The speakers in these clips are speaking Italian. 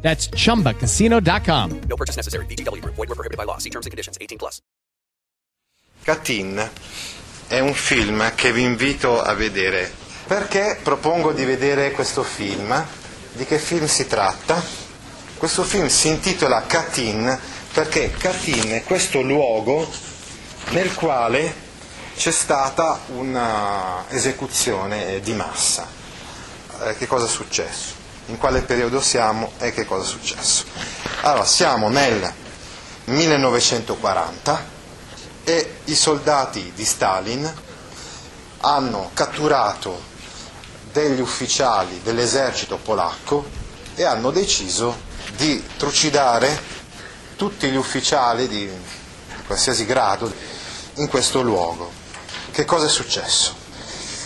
That's chumbacasino.com. No purchase necessary. VGW Group. Void were prohibited by law. See terms and conditions. 18 plus. Catin è un film che vi invito a vedere. Perché propongo di vedere questo film? Di che film si tratta? Questo film si intitola Catin perché Catin è questo luogo nel quale c'è stata un'esecuzione di massa. Eh, che cosa è successo? In quale periodo siamo e che cosa è successo? Allora, siamo nel 1940 e i soldati di Stalin hanno catturato degli ufficiali dell'esercito polacco e hanno deciso di trucidare tutti gli ufficiali di qualsiasi grado in questo luogo. Che cosa è successo?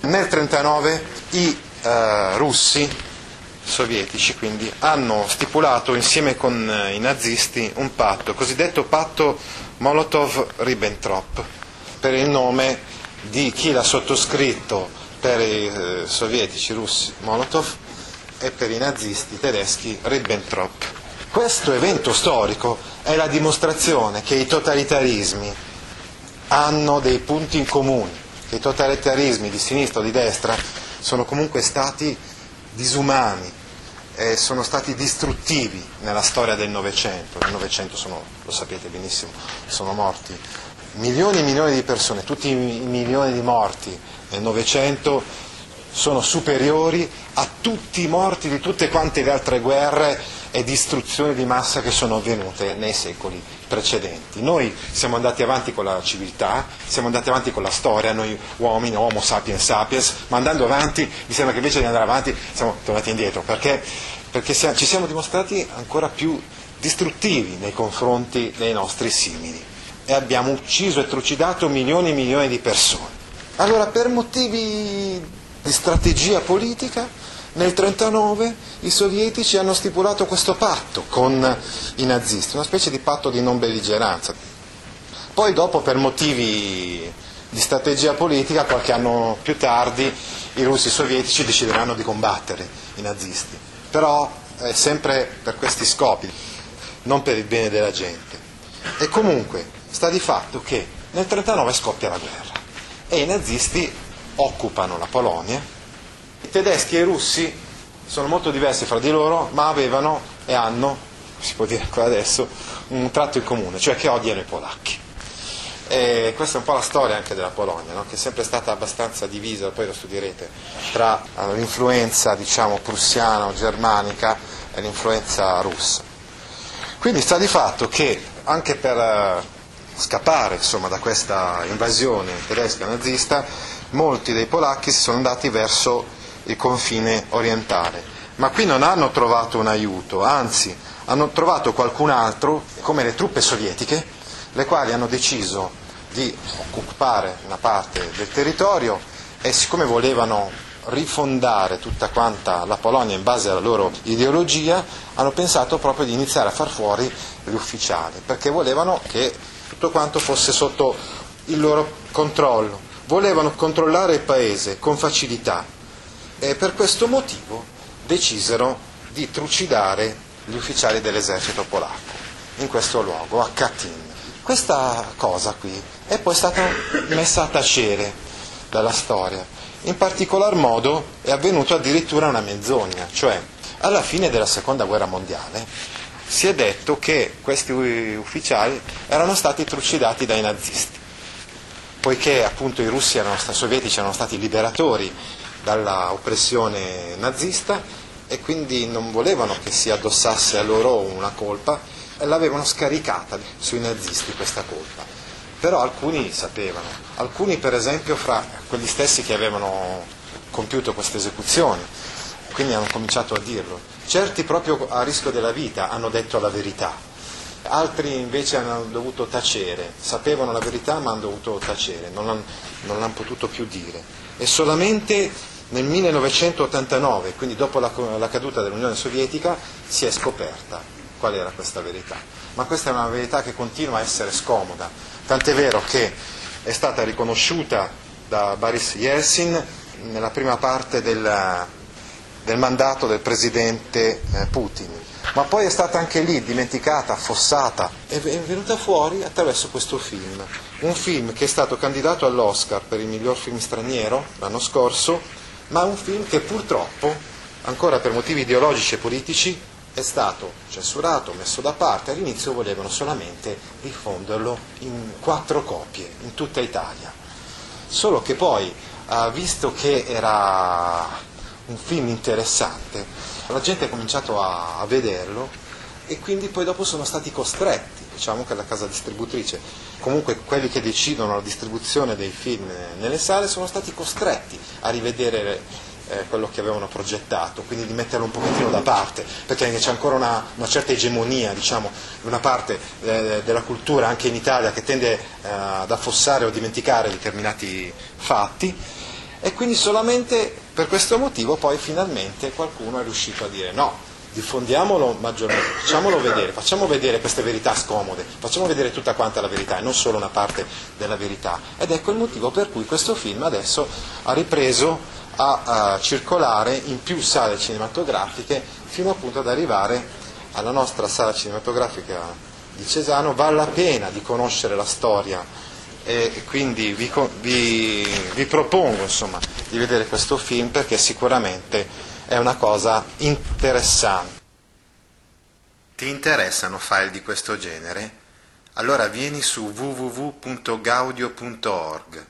Nel 1939 i eh, russi sovietici quindi hanno stipulato insieme con eh, i nazisti un patto, il cosiddetto patto Molotov-Ribbentrop, per il nome di chi l'ha sottoscritto per i eh, sovietici russi Molotov e per i nazisti tedeschi Ribbentrop. Questo evento storico è la dimostrazione che i totalitarismi hanno dei punti in comune, che i totalitarismi di sinistra o di destra sono comunque stati disumani, eh, sono stati distruttivi nella storia del Novecento. Nel Novecento lo sapete benissimo, sono morti milioni e milioni di persone, tutti i milioni di morti nel Novecento sono superiori a tutti i morti di tutte quante le altre guerre e distruzioni di massa che sono avvenute nei secoli precedenti. Noi siamo andati avanti con la civiltà, siamo andati avanti con la storia, noi uomini, homo sapiens sapiens, ma andando avanti mi sembra che invece di andare avanti siamo tornati indietro, perché, perché siamo, ci siamo dimostrati ancora più distruttivi nei confronti dei nostri simili e abbiamo ucciso e trucidato milioni e milioni di persone. Allora per motivi di strategia politica nel 1939 i sovietici hanno stipulato questo patto con i nazisti, una specie di patto di non belligeranza. Poi dopo per motivi di strategia politica, qualche anno più tardi, i russi sovietici decideranno di combattere i nazisti, però è sempre per questi scopi, non per il bene della gente. E comunque sta di fatto che nel 1939 scoppia la guerra e i nazisti occupano la Polonia i tedeschi e i russi sono molto diversi fra di loro, ma avevano e hanno, si può dire ancora adesso, un tratto in comune, cioè che odiano i polacchi. E questa è un po' la storia anche della Polonia, no? che è sempre stata abbastanza divisa, poi lo studierete, tra l'influenza diciamo, prussiana o germanica e l'influenza russa. Quindi sta di fatto che anche per eh, scappare insomma, da questa invasione tedesca nazista, molti dei polacchi si sono andati verso il confine orientale. Ma qui non hanno trovato un aiuto, anzi hanno trovato qualcun altro, come le truppe sovietiche, le quali hanno deciso di occupare una parte del territorio e siccome volevano rifondare tutta quanta la Polonia in base alla loro ideologia, hanno pensato proprio di iniziare a far fuori gli ufficiali, perché volevano che tutto quanto fosse sotto il loro controllo, volevano controllare il paese con facilità e per questo motivo decisero di trucidare gli ufficiali dell'esercito polacco in questo luogo, a Katyn. Questa cosa qui è poi stata messa a tacere dalla storia. In particolar modo è avvenuto addirittura una menzogna, cioè alla fine della seconda guerra mondiale si è detto che questi ufficiali erano stati trucidati dai nazisti, poiché appunto i russi erano sovietici erano stati liberatori dalla oppressione nazista e quindi non volevano che si addossasse a loro una colpa e l'avevano scaricata sui nazisti questa colpa. Però alcuni sapevano, alcuni per esempio fra quelli stessi che avevano compiuto queste esecuzioni, quindi hanno cominciato a dirlo. Certi proprio a rischio della vita hanno detto la verità altri invece hanno dovuto tacere, sapevano la verità ma hanno dovuto tacere, non l'hanno, non potuto più dire. E solamente nel 1989, quindi dopo la, la caduta dell'Unione Sovietica, si è scoperta qual era questa verità. Ma questa è una verità che continua a essere scomoda, tant'è vero che è stata riconosciuta da Boris Yeltsin nella prima parte del, del mandato del presidente eh, Putin, ma poi è stata anche lì dimenticata, affossata, e è venuta fuori attraverso questo film, un film che è stato candidato all'Oscar per il miglior film straniero l'anno scorso, ma un film che purtroppo, ancora per motivi ideologici e politici, è stato censurato, messo da parte, all'inizio volevano solamente diffonderlo in quattro copie in tutta Italia, solo che poi, visto che era un film interessante, la gente ha cominciato a, a vederlo e quindi poi dopo sono stati costretti, diciamo che la casa distributrice, comunque quelli che decidono la distribuzione dei film nelle sale sono stati costretti a rivedere eh, quello che avevano progettato, quindi di metterlo un pochettino da parte, perché c'è ancora una, una certa egemonia, diciamo, una parte eh, della cultura anche in Italia che tende eh, ad affossare o dimenticare determinati fatti. E quindi solamente per questo motivo poi finalmente qualcuno è riuscito a dire no, diffondiamolo maggiormente, facciamolo vedere, facciamo vedere queste verità scomode, facciamo vedere tutta quanta la verità e non solo una parte della verità. Ed ecco il motivo per cui questo film adesso ha ripreso a, a circolare in più sale cinematografiche fino appunto ad arrivare alla nostra sala cinematografica di Cesano. Vale la pena di conoscere la storia e quindi vi, vi, vi propongo insomma, di vedere questo film perché sicuramente è una cosa interessante. Ti interessano file di questo genere? Allora vieni su www.gaudio.org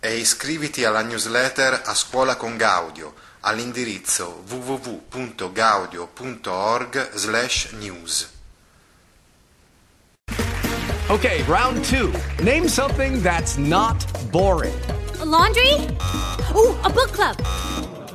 e iscriviti alla newsletter A Scuola con Gaudio all'indirizzo www.gaudio.org/news. Okay, round two. Name something that's not boring. A laundry? Ooh, a book club.